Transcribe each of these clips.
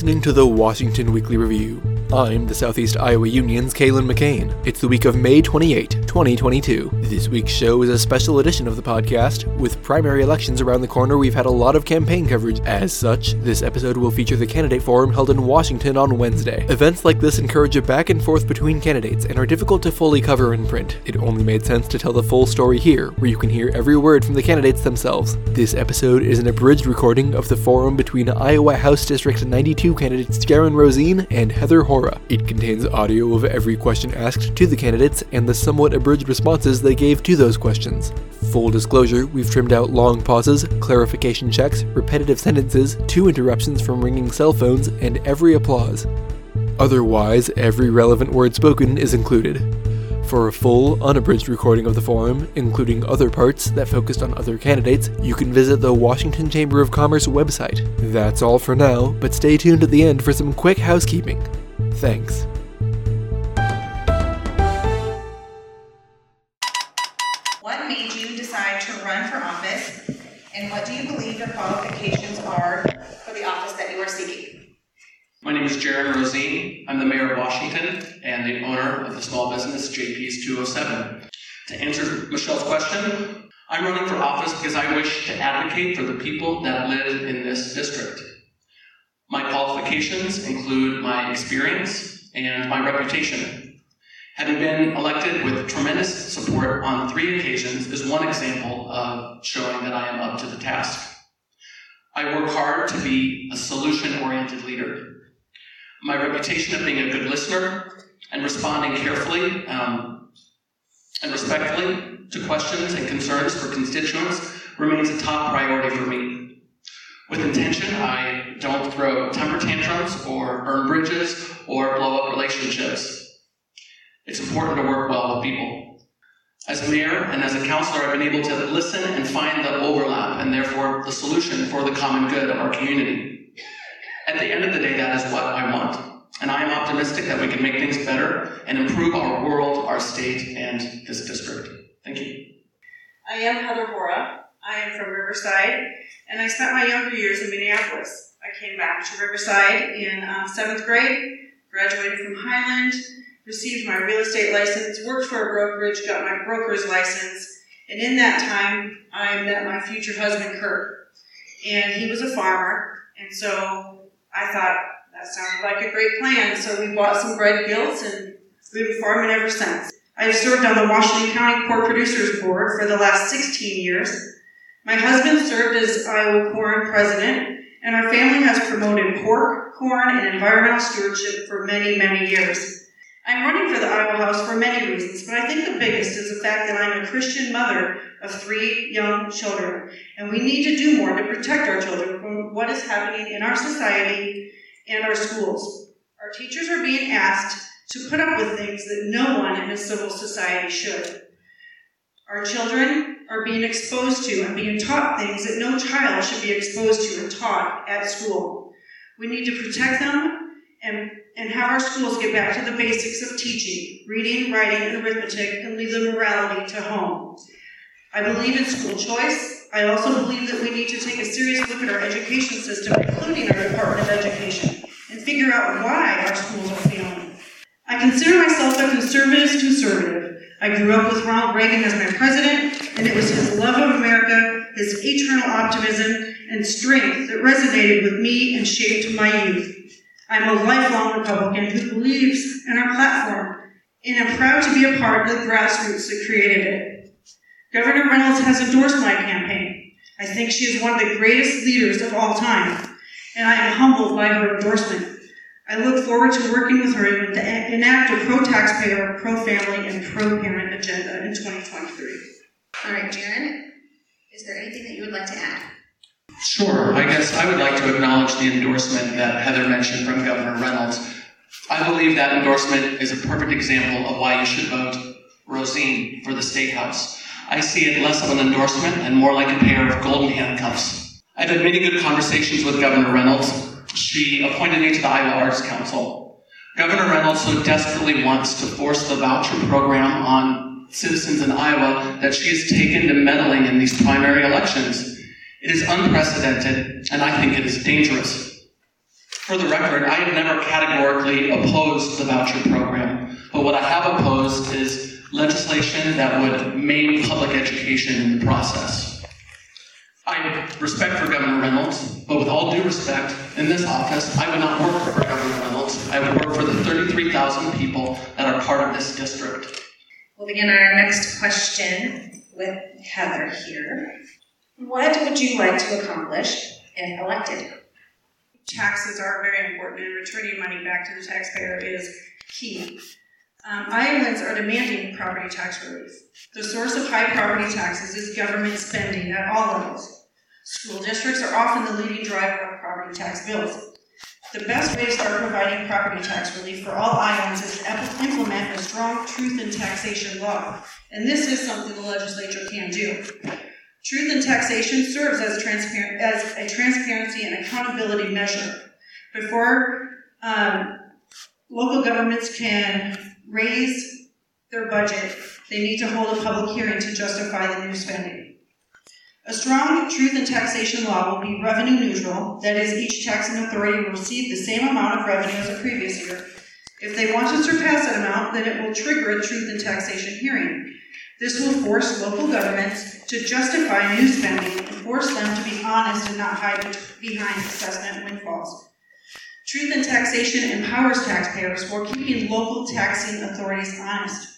listening to the Washington Weekly Review. I'm the Southeast Iowa Union's Kalen McCain. It's the week of May 28, 2022. This week's show is a special edition of the podcast. With primary elections around the corner, we've had a lot of campaign coverage. As such, this episode will feature the candidate forum held in Washington on Wednesday. Events like this encourage a back and forth between candidates and are difficult to fully cover in print. It only made sense to tell the full story here, where you can hear every word from the candidates themselves. This episode is an abridged recording of the forum between Iowa House District 92 candidates Jaron Rosene and Heather Hora. It contains audio of every question asked to the candidates and the somewhat abridged responses they gave to those questions. Full disclosure, we've trimmed out long pauses, clarification checks, repetitive sentences, two interruptions from ringing cell phones, and every applause. Otherwise, every relevant word spoken is included. For a full, unabridged recording of the forum, including other parts that focused on other candidates, you can visit the Washington Chamber of Commerce website. That's all for now, but stay tuned at the end for some quick housekeeping. Thanks. To answer Michelle's question, I'm running for office because I wish to advocate for the people that live in this district. My qualifications include my experience and my reputation. Having been elected with tremendous support on three occasions is one example of showing that I am up to the task. I work hard to be a solution oriented leader. My reputation of being a good listener and responding carefully um, and respectfully to questions and concerns for constituents remains a top priority for me. With intention, I don't throw temper tantrums or burn bridges or blow up relationships. It's important to work well with people. As mayor and as a counselor, I've been able to listen and find the overlap and therefore the solution for the common good of our community. At the end of the day, that is what I want. And I am optimistic that we can make things better and improve our world, our state, and this district. Thank you. I am Heather Hora. I am from Riverside, and I spent my younger years in Minneapolis. I came back to Riverside in um, seventh grade, graduated from Highland, received my real estate license, worked for a brokerage, got my broker's license, and in that time, I met my future husband, Kurt. And he was a farmer, and so I thought that sounded like a great plan. So we bought some bred gilts, and we've been farming ever since. I've served on the Washington County Pork Producers Board for the last 16 years. My husband served as Iowa Corn president, and our family has promoted pork, corn, and environmental stewardship for many, many years. I'm running for the Iowa House for many reasons, but I think the biggest is the fact that I'm a Christian mother of three young children, and we need to do more to protect our children from what is happening in our society and our schools. Our teachers are being asked to put up with things that no one in a civil society should. Our children are being exposed to and being taught things that no child should be exposed to and taught at school. We need to protect them and, and have our schools get back to the basics of teaching, reading, writing, and arithmetic, and leave the morality to home. I believe in school choice. I also believe that we need to take a serious look at our education system, including our Department of Education, figure out why our schools are failing. I consider myself a conservative conservative. I grew up with Ronald Reagan as my president, and it was his love of America, his eternal optimism, and strength that resonated with me and shaped my youth. I'm a lifelong Republican who believes in our platform, and I'm proud to be a part of the grassroots that created it. Governor Reynolds has endorsed my campaign. I think she is one of the greatest leaders of all time, and I am humbled by her endorsement. I look forward to working with her to enact a pro-taxpayer, pro-family, and pro-parent agenda in 2023. All right, Jaron, is there anything that you would like to add? Sure. I guess I would like to acknowledge the endorsement that Heather mentioned from Governor Reynolds. I believe that endorsement is a perfect example of why you should vote Rosene for the State House. I see it less of an endorsement and more like a pair of golden handcuffs. I've had many good conversations with Governor Reynolds. She appointed me to the Iowa Arts Council. Governor Reynolds so desperately wants to force the voucher program on citizens in Iowa that she has taken to meddling in these primary elections. It is unprecedented, and I think it is dangerous. For the record, I have never categorically opposed the voucher program, but what I have opposed is legislation that would maim public education in the process. I have respect for Governor Reynolds, but with all due respect, in this office, I would not work for Governor Reynolds. I would work for the 33,000 people that are part of this district. We'll begin our next question with Heather here. What would you like to accomplish if elected? Taxes are very important, and returning money back to the taxpayer is key. Um, Iowans are demanding property tax relief. The source of high property taxes is government spending at all levels. School districts are often the leading driver of property tax bills. The best way to start providing property tax relief for all Iowans is to implement a strong truth in taxation law, and this is something the legislature can do. Truth in taxation serves as, as a transparency and accountability measure. Before um, local governments can raise their budget, they need to hold a public hearing to justify the new spending. A strong truth in taxation law will be revenue neutral, that is, each taxing authority will receive the same amount of revenue as the previous year. If they want to surpass that amount, then it will trigger a truth in taxation hearing. This will force local governments to justify new spending and force them to be honest and not hide behind assessment windfalls. Truth in taxation empowers taxpayers while keeping local taxing authorities honest.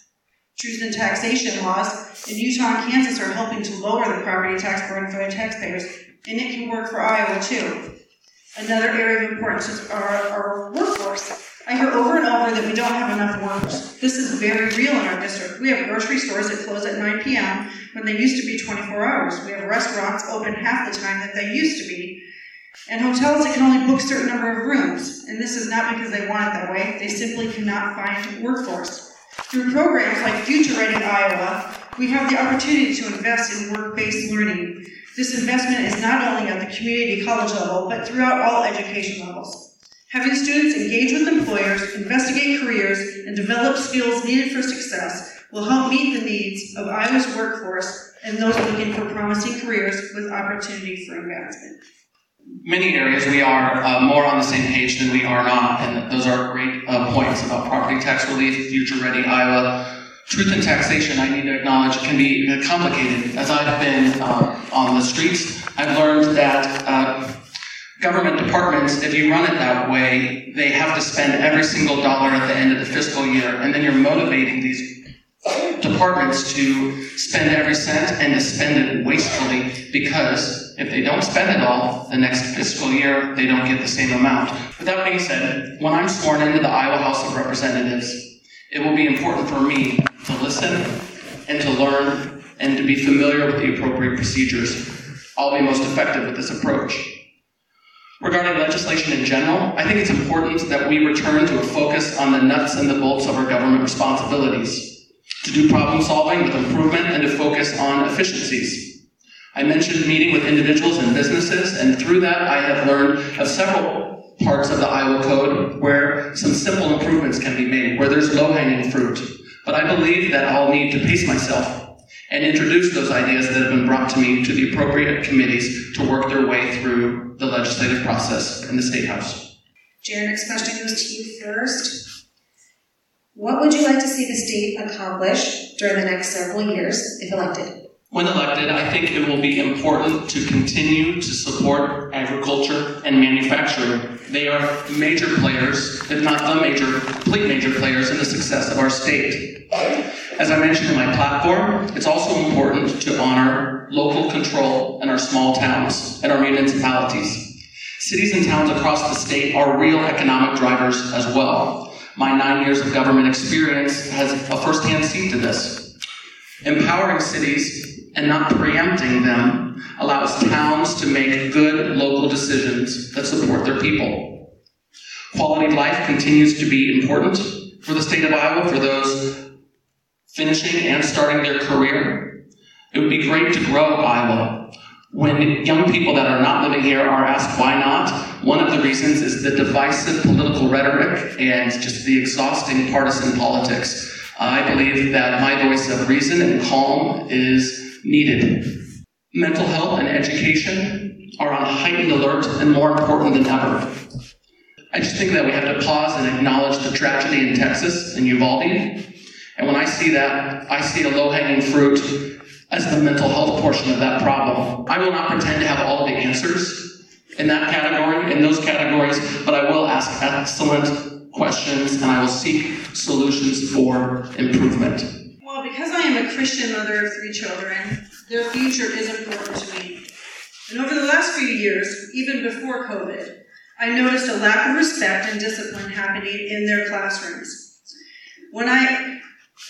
Truth in taxation laws in Utah and Kansas are helping to lower the property tax burden for taxpayers, and it can work for Iowa too. Another area of importance is our, our workforce. I hear over and over that we don't have enough workers. This is very real in our district. We have grocery stores that close at 9 p.m. when they used to be 24 hours. We have restaurants open half the time that they used to be. And hotels that can only book a certain number of rooms. And this is not because they want it that way, they simply cannot find workforce. Through programs like Future Ready Iowa, we have the opportunity to invest in work based learning. This investment is not only at the community college level, but throughout all education levels. Having students engage with employers, investigate careers, and develop skills needed for success will help meet the needs of Iowa's workforce and those looking for promising careers with opportunity for advancement many areas we are uh, more on the same page than we are not, and those are great uh, points about property tax relief, future ready Iowa. Truth in taxation, I need to acknowledge, can be complicated. As I've been uh, on the streets, I've learned that uh, government departments, if you run it that way, they have to spend every single dollar at the end of the fiscal year, and then you're motivating these departments to spend every cent and to spend it wastefully because if they don't spend it all the next fiscal year, they don't get the same amount. With that being said, when I'm sworn into the Iowa House of Representatives, it will be important for me to listen and to learn and to be familiar with the appropriate procedures. I'll be most effective with this approach. Regarding legislation in general, I think it's important that we return to a focus on the nuts and the bolts of our government responsibilities to do problem solving with improvement and to focus on efficiencies. I mentioned meeting with individuals and businesses, and through that I have learned of several parts of the Iowa Code where some simple improvements can be made, where there's low hanging fruit. But I believe that I'll need to pace myself and introduce those ideas that have been brought to me to the appropriate committees to work their way through the legislative process in the State House. Jared, next question goes to you first. What would you like to see the state accomplish during the next several years if elected? When elected, I think it will be important to continue to support agriculture and manufacturing. They are major players, if not the major, complete major players in the success of our state. As I mentioned in my platform, it's also important to honor local control in our small towns and our municipalities. Cities and towns across the state are real economic drivers as well. My nine years of government experience has a firsthand seat to this. Empowering cities and not preempting them allows towns to make good local decisions that support their people. Quality of life continues to be important for the state of Iowa for those finishing and starting their career. It would be great to grow Iowa when young people that are not living here are asked why not, one of the reasons is the divisive political rhetoric and just the exhausting partisan politics. I believe that my voice of reason and calm is needed. Mental health and education are on heightened alert and more important than ever. I just think that we have to pause and acknowledge the tragedy in Texas and Uvalde. And when I see that, I see a low hanging fruit as the mental health portion of that problem. I will not pretend to have all the answers in that category, in those categories, but I will ask excellent questions and I will seek solutions for improvement. Because I am a Christian mother of three children, their future is important to me. And over the last few years, even before COVID, I noticed a lack of respect and discipline happening in their classrooms. When I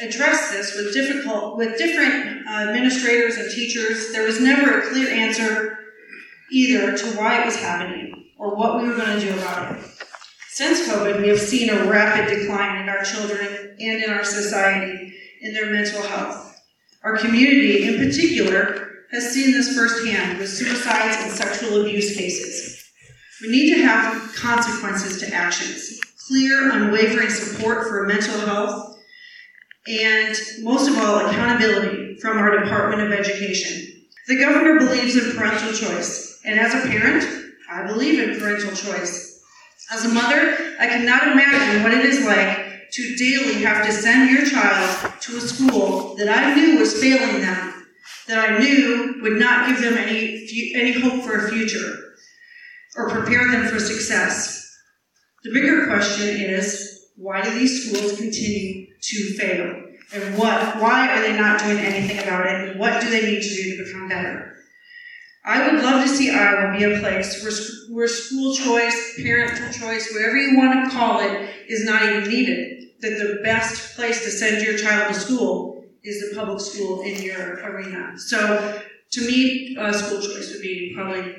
addressed this with difficult with different uh, administrators and teachers, there was never a clear answer either to why it was happening or what we were going to do about it. Since COVID, we have seen a rapid decline in our children and in our society in their mental health. Our community, in particular, has seen this firsthand with suicides and sexual abuse cases. We need to have consequences to actions, clear, unwavering support for mental health, and most of all, accountability from our Department of Education. The governor believes in parental choice, and as a parent, I believe in parental choice. As a mother, I cannot imagine what it is like to daily have to send your child to a school that I knew was failing them, that I knew would not give them any, any hope for a future or prepare them for success. The bigger question is why do these schools continue to fail? And what why are they not doing anything about it? And what do they need to do to become better? I would love to see Iowa be a place where, where school choice, parental choice, whatever you want to call it, is not even needed. That the best place to send your child to school is the public school in your arena. So, to me, uh, school choice would be probably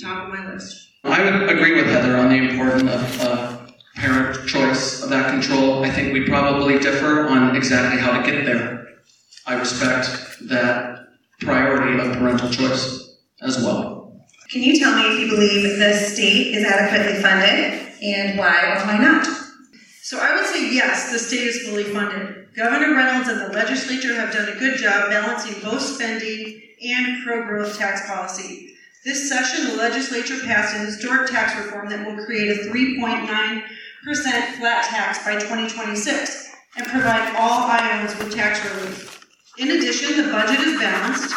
top of my list. I would agree with Heather on the importance of uh, parent choice of that control. I think we probably differ on exactly how to get there. I respect that priority of parental choice as well. Can you tell me if you believe the state is adequately funded and why or why not? So I would say yes, the state is fully funded. Governor Reynolds and the legislature have done a good job balancing both spending and pro growth tax policy. This session, the legislature passed a historic tax reform that will create a 3.9% flat tax by 2026 and provide all Iowans with tax relief. In addition, the budget is balanced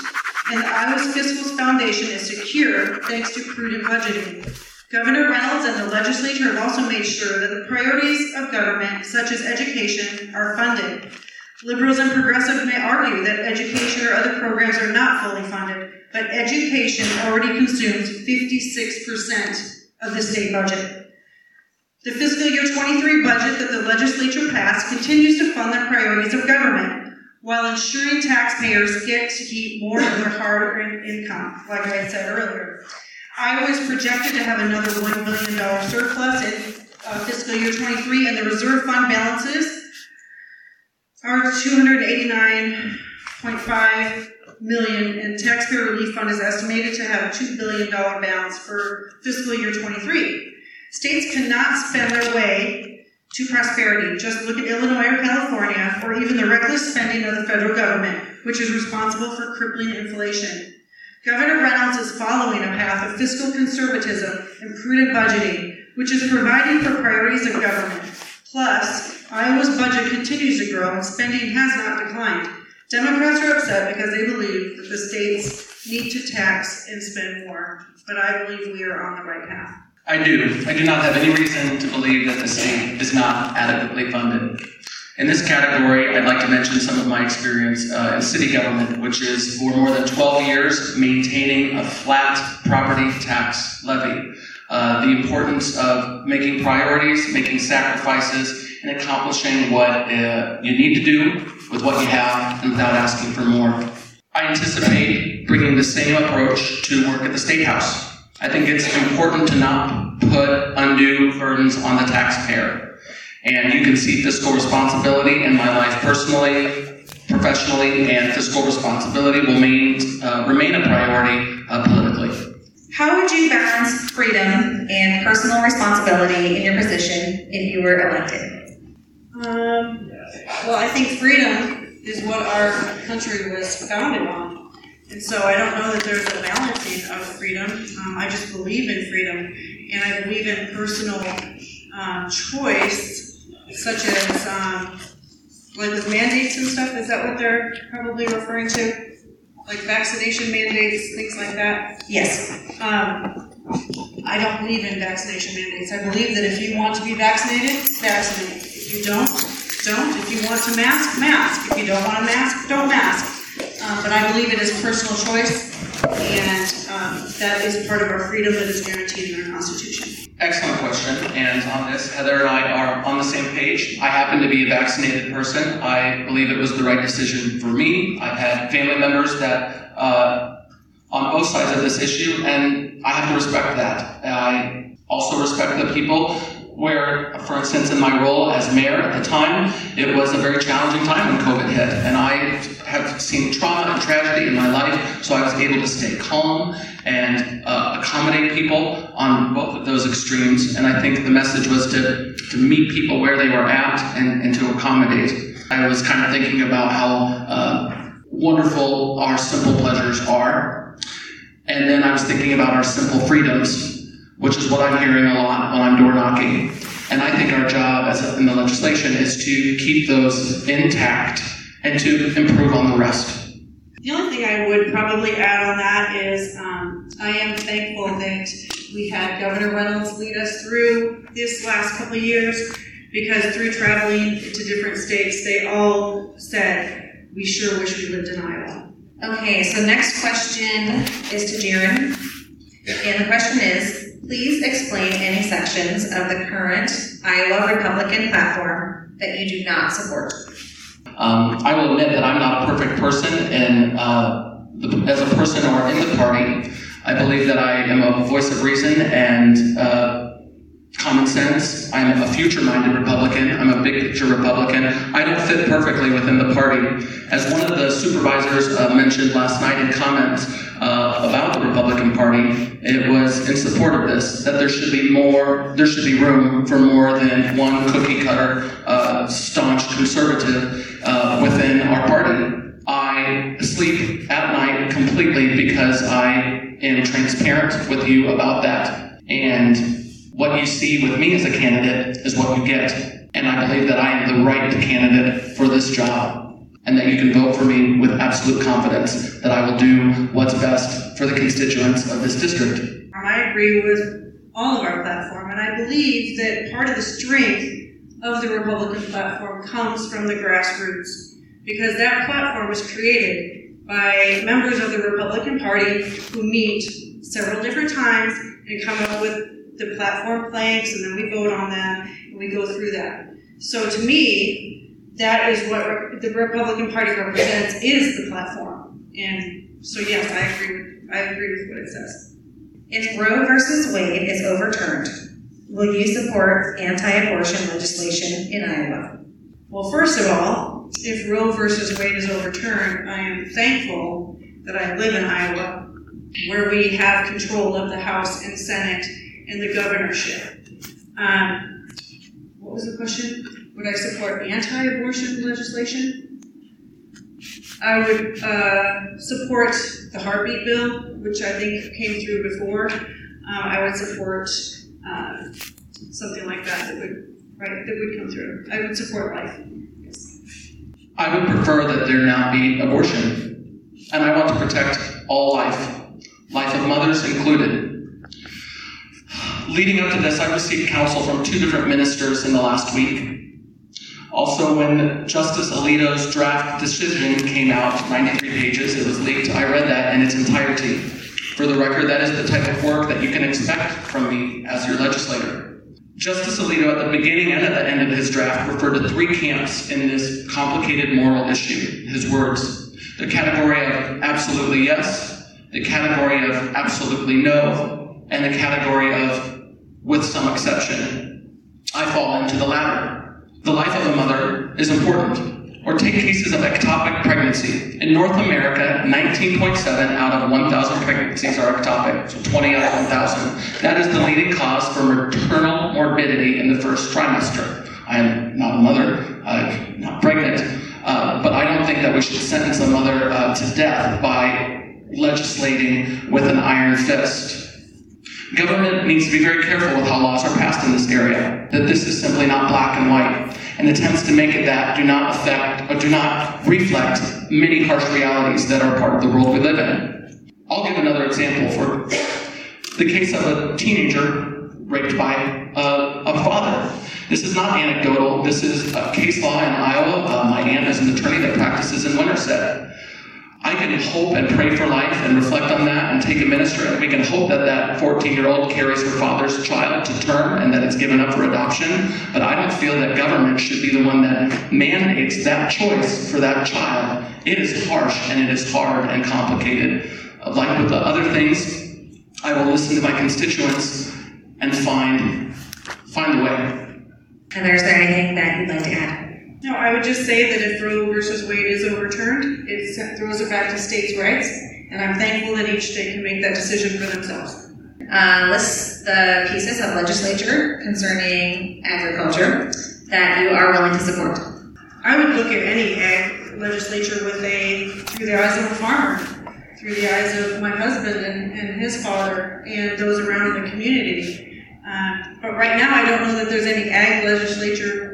and the Iowa's fiscal foundation is secure thanks to prudent budgeting. Governor Reynolds and the legislature have also made sure that the priorities of government, such as education, are funded. Liberals and progressives may argue that education or other programs are not fully funded, but education already consumes 56% of the state budget. The fiscal year 23 budget that the legislature passed continues to fund the priorities of government while ensuring taxpayers get to keep more of their hard earned income, like I said earlier. Iowa is projected to have another $1 billion surplus in uh, fiscal year 23, and the reserve fund balances are 289.5 million, and taxpayer relief fund is estimated to have a $2 billion balance for fiscal year 23. States cannot spend their way to prosperity. Just look at Illinois or California, or even the reckless spending of the federal government, which is responsible for crippling inflation. Governor Reynolds is following a path of fiscal conservatism and prudent budgeting, which is providing for priorities of government. Plus, Iowa's budget continues to grow and spending has not declined. Democrats are upset because they believe that the states need to tax and spend more, but I believe we are on the right path. I do. I do not have any reason to believe that the state is not adequately funded. In this category, I'd like to mention some of my experience uh, in city government, which is for more than 12 years maintaining a flat property tax levy. Uh, the importance of making priorities, making sacrifices, and accomplishing what uh, you need to do with what you have and without asking for more. I anticipate bringing the same approach to work at the State House. I think it's important to not put undue burdens on the taxpayer. And you can see fiscal responsibility in my life personally, professionally, and fiscal responsibility will remain, uh, remain a priority uh, politically. How would you balance freedom and personal responsibility in your position if you were elected? Um, well, I think freedom is what our country was founded on. And so I don't know that there's a balancing of freedom. Um, I just believe in freedom, and I believe in personal um, choice, such as um, like with mandates and stuff. Is that what they're probably referring to? Like vaccination mandates, things like that. Yes. Um, I don't believe in vaccination mandates. I believe that if you want to be vaccinated, vaccinate. If you don't, don't. If you want to mask, mask. If you don't want to mask, don't mask. Um, but I believe it is personal choice, and um, that is part of our freedom that is guaranteed in our Constitution. Excellent question. And on this, Heather and I are on the same page. I happen to be a vaccinated person. I believe it was the right decision for me. I've had family members that uh, on both sides of this issue, and I have to respect that. I also respect the people where, for instance, in my role as mayor at the time, it was a very challenging time when COVID hit, and I have seen trauma and tragedy in my life, so I was able to stay calm and uh, accommodate people on both of those extremes. And I think the message was to, to meet people where they were at and, and to accommodate. I was kind of thinking about how uh, wonderful our simple pleasures are. And then I was thinking about our simple freedoms, which is what I'm hearing a lot when I'm door knocking. And I think our job as a, in the legislation is to keep those intact and to improve on the rest. The only thing I would probably add on that is um, I am thankful that we had Governor Reynolds lead us through this last couple of years because through traveling to different states, they all said, we sure wish we lived in Iowa. Okay, so next question is to Jaron. And the question is, please explain any sections of the current Iowa Republican platform that you do not support. Um, I will admit that I'm not a perfect person, and uh, as a person or in the party, I believe that I am a voice of reason and uh, common sense. I'm a future-minded Republican. I'm a big picture Republican. I don't fit perfectly within the party. As one of the supervisors uh, mentioned last night in comments uh, about the Republican Party, it was in support of this that there should be more, there should be room for more than one cookie cutter, uh, staunch conservative uh, within our party. I sleep at night completely because I am transparent with you about that. And what you see with me as a candidate is what you get. And I believe that I am the right candidate for this job. And that you can vote for me with absolute confidence that I will do what's best for the constituents of this district. I agree with all of our platform, and I believe that part of the strength of the Republican platform comes from the grassroots because that platform was created by members of the Republican Party who meet several different times and come up with the platform planks, and then we vote on them and we go through that. So to me, that is what the Republican Party represents is the platform. And so yes, I agree with I agree with what it says. If Roe versus Wade is overturned, will you support anti-abortion legislation in Iowa? Well, first of all, if Roe versus Wade is overturned, I am thankful that I live in Iowa, where we have control of the House and Senate and the governorship. Um, what was the question? Would I support anti-abortion legislation? I would uh, support the heartbeat bill, which I think came through before. Um, I would support uh, something like that that would right that would come through. I would support life. Yes. I would prefer that there not be abortion, and I want to protect all life, life of mothers included. Leading up to this, I received counsel from two different ministers in the last week. Also, when Justice Alito's draft decision came out, 93 pages, it was leaked, I read that in its entirety. For the record, that is the type of work that you can expect from me as your legislator. Justice Alito, at the beginning and at the end of his draft, referred to three camps in this complicated moral issue. His words the category of absolutely yes, the category of absolutely no, and the category of with some exception. I fall into the latter. The life of a mother is important. Or take cases of ectopic pregnancy. In North America, 19.7 out of 1,000 pregnancies are ectopic, so 20 out of 1,000. That is the leading cause for maternal morbidity in the first trimester. I am not a mother, I'm not pregnant, uh, but I don't think that we should sentence a mother uh, to death by legislating with an iron fist. Government needs to be very careful with how laws are passed in this area, that this is simply not black and white, and attempts to make it that do not affect or do not reflect many harsh realities that are part of the world we live in. I'll give another example for the case of a teenager raped by a, a father. This is not anecdotal. This is a case law in Iowa. Uh, my aunt is an attorney that practices in Winterset. I can hope and pray for life and reflect on that and take a ministry. We can hope that that 14 year old carries her father's child to term and that it's given up for adoption. But I don't feel that government should be the one that mandates that choice for that child. It is harsh and it is hard and complicated. Like with the other things, I will listen to my constituents and find find the way. Heather, is there anything that you'd like to add? No, I would just say that if Roe versus Wade is overturned, it throws it back to states' rights, and I'm thankful that each state can make that decision for themselves. Uh, list the pieces of legislature concerning agriculture that you are willing to support. I would look at any ag legislature with a through the eyes of a farmer, through the eyes of my husband and, and his father, and those around the community. Um, but right now, I don't know that there's any ag legislature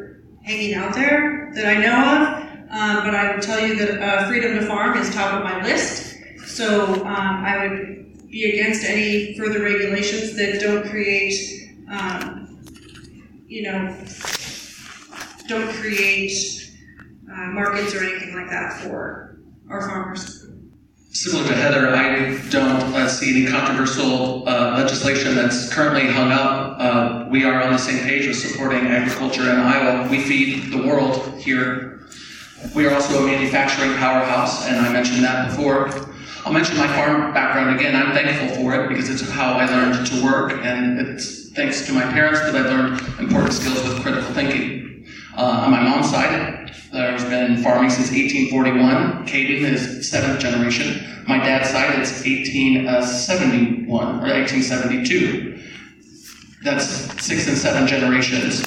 hanging out there that I know of. Um, but I would tell you that uh, freedom to farm is top of my list. So um, I would be against any further regulations that don't create, um, you know, don't create uh, markets or anything like that for our farmers. Similar to Heather, I don't uh, see any controversial uh, legislation that's currently hung up. Uh, we are on the same page with supporting agriculture in Iowa. We feed the world here. We are also a manufacturing powerhouse, and I mentioned that before. I'll mention my farm background again. I'm thankful for it because it's how I learned to work, and it's thanks to my parents that I learned important skills with critical thinking. Uh, on my mom's side, there's been farming since 1841. Caden is seventh generation. My dad's side, it's 1871 or 1872. That's six and seven generations.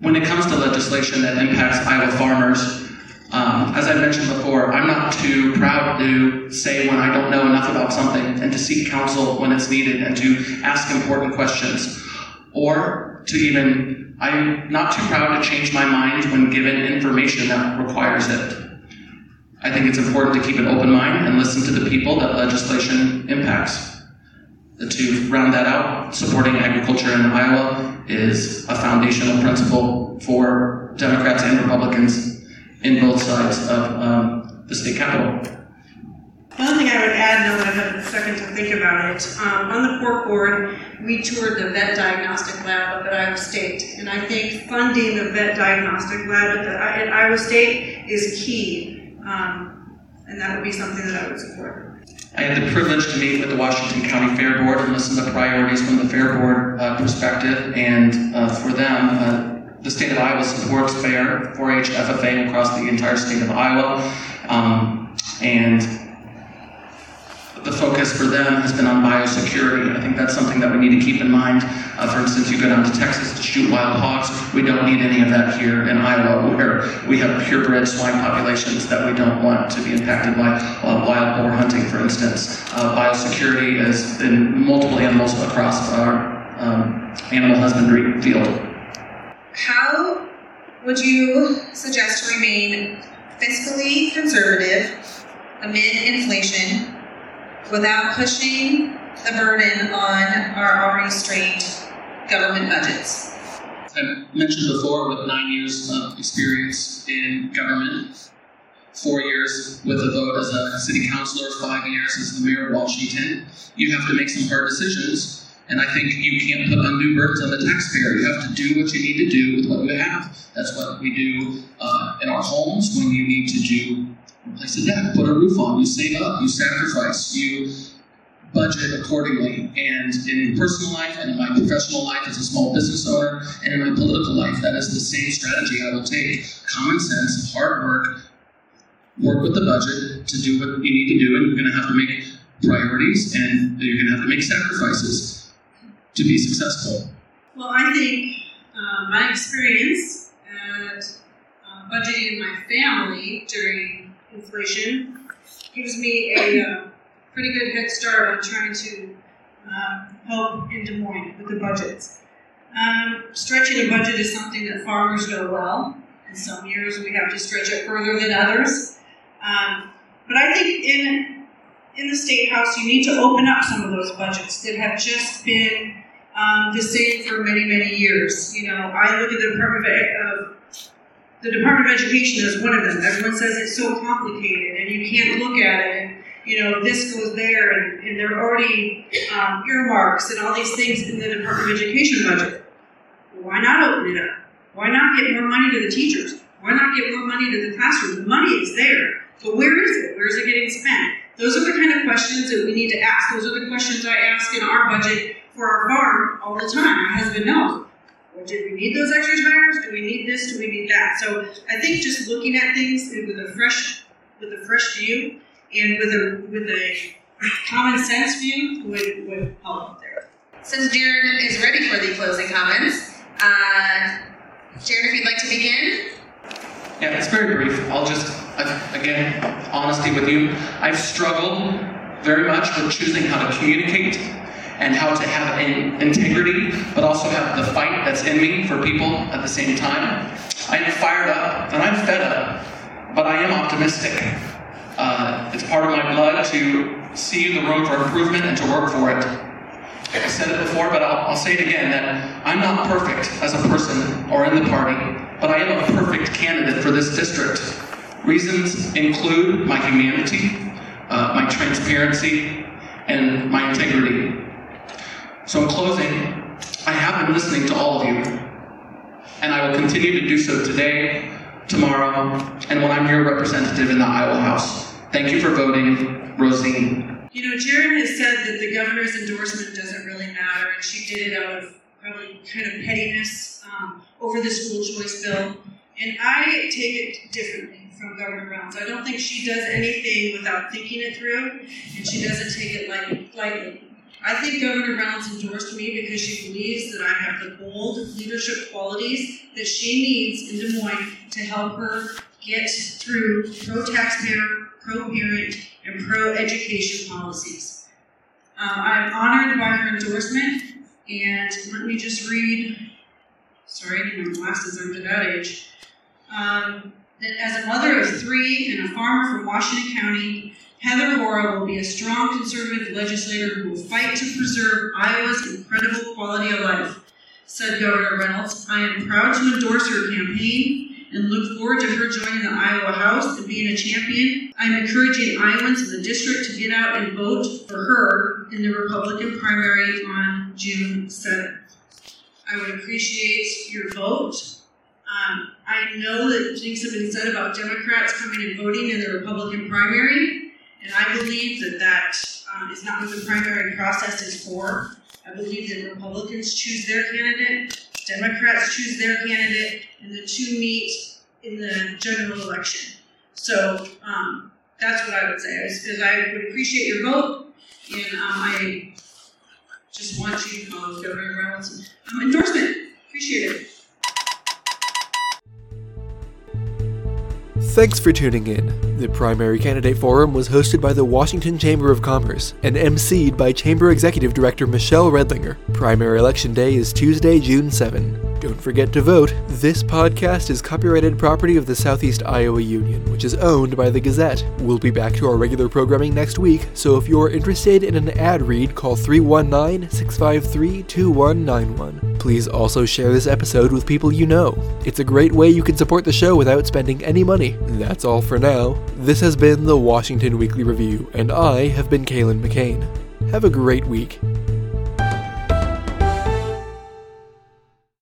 When it comes to legislation that impacts Iowa farmers, um, as I mentioned before, I'm not too proud to say when I don't know enough about something and to seek counsel when it's needed and to ask important questions or to even I'm not too proud to change my mind when given information that requires it. I think it's important to keep an open mind and listen to the people that legislation impacts. To round that out, supporting agriculture in Iowa is a foundational principle for Democrats and Republicans in both sides of um, the state capitol. The only thing I would add, now that I've had a second to think about it, um, on the pork board, we toured the vet diagnostic lab up at Iowa State, and I think funding the vet diagnostic lab at, the, at Iowa State is key, um, and that would be something that I would support. I had the privilege to meet with the Washington County Fair Board and listen to priorities from the Fair Board uh, perspective, and uh, for them, uh, the state of Iowa supports FAIR, 4-H, FFA across the entire state of Iowa, um, and the focus for them has been on biosecurity. I think that's something that we need to keep in mind. Uh, for instance, you go down to Texas to shoot wild hogs. We don't need any of that here in Iowa, where we have purebred swine populations that we don't want to be impacted by uh, wild boar hunting, for instance. Uh, biosecurity is in multiple animals across our um, animal husbandry field. How would you suggest to remain fiscally conservative amid inflation without pushing the burden on our already strained government budgets. I mentioned before with nine years of experience in government, four years with a vote as a city councilor, five years as the mayor of Washington, you have to make some hard decisions. And I think you can't put undue burdens on the taxpayer. You have to do what you need to do with what you have. That's what we do uh, in our homes when you need to do replace said, yeah, put a roof on, you save up, you sacrifice, you budget accordingly. And in personal life and in my professional life as a small business owner and in my political life, that is the same strategy I will take. Common sense, hard work, work with the budget to do what you need to do, and you're going to have to make priorities and you're going to have to make sacrifices to be successful. Well, I think uh, my experience at uh, budgeting my family during inflation gives me a uh, pretty good head start on trying to uh, help in Des Moines with the budgets. Um, stretching a budget is something that farmers know well. In some years, we have to stretch it further than others. Um, but I think in in the state house, you need to open up some of those budgets that have just been um, the same for many, many years. You know, I look at the Department of, the Department of Education is one of them. Everyone says it's so complicated and you can't look at it you know this goes there and, and there are already um, earmarks and all these things in the Department of Education budget. Why not open it up? Why not get more money to the teachers? Why not get more money to the classroom? The money is there, but where is it? Where is it getting spent? Those are the kind of questions that we need to ask. Those are the questions I ask in our budget for our farm all the time. My husband knows. Well, did we need those extra tires? Do we need this? Do we need that? So I think just looking at things with a fresh with a fresh view and with a with a common sense view would, would help there. Since Jared is ready for the closing comments, uh, Jaron, if you'd like to begin. Yeah, it's very brief. I'll just, again, honesty with you. I've struggled very much with choosing how to communicate and how to have an integrity, but also have the fight that's in me for people at the same time. I am fired up and I'm fed up, but I am optimistic. Uh, it's part of my blood to see the road for improvement and to work for it. I said it before, but I'll, I'll say it again that I'm not perfect as a person or in the party, but I am a perfect candidate for this district. Reasons include my humanity, uh, my transparency, and my integrity. So, in closing, I have been listening to all of you, and I will continue to do so today, tomorrow, and when I'm your representative in the Iowa House. Thank you for voting, Rosene. You know, Jaron has said that the governor's endorsement doesn't really matter, and she did it out of probably kind of pettiness um, over the school choice bill. And I take it differently from Governor Reynolds. I don't think she does anything without thinking it through, and she doesn't take it light, lightly. I think Governor Reynolds endorsed me because she believes that I have the bold leadership qualities that she needs in Des Moines to help her get through pro taxpayer, pro parent, and pro education policies. Uh, I'm honored by her endorsement, and let me just read. Sorry, I need my glasses, I'm to that age. Um, that as a mother of three and a farmer from Washington County, Heather Hora will be a strong conservative legislator who will fight to preserve Iowa's incredible quality of life, said Governor Reynolds. I am proud to endorse her campaign and look forward to her joining the Iowa House and being a champion. I'm encouraging Iowans in the district to get out and vote for her in the Republican primary on June 7th. I would appreciate your vote. Um, I know that things have been said about Democrats coming and voting in the Republican primary, and I believe that that um, is not what the primary process is for. I believe that Republicans choose their candidate, Democrats choose their candidate, and the two meet in the general election. So um, that's what I would say. Is, I would appreciate your vote, and um, I just want you follow Governor Reynolds' um, endorsement. Appreciate it. Thanks for tuning in. The primary candidate forum was hosted by the Washington Chamber of Commerce and emceed by Chamber Executive Director Michelle Redlinger. Primary election day is Tuesday, June 7. Don't forget to vote. This podcast is copyrighted property of the Southeast Iowa Union, which is owned by the Gazette. We'll be back to our regular programming next week, so if you're interested in an ad read, call 319 653 2191. Please also share this episode with people you know. It's a great way you can support the show without spending any money. That's all for now. This has been the Washington Weekly Review, and I have been Kalen McCain. Have a great week.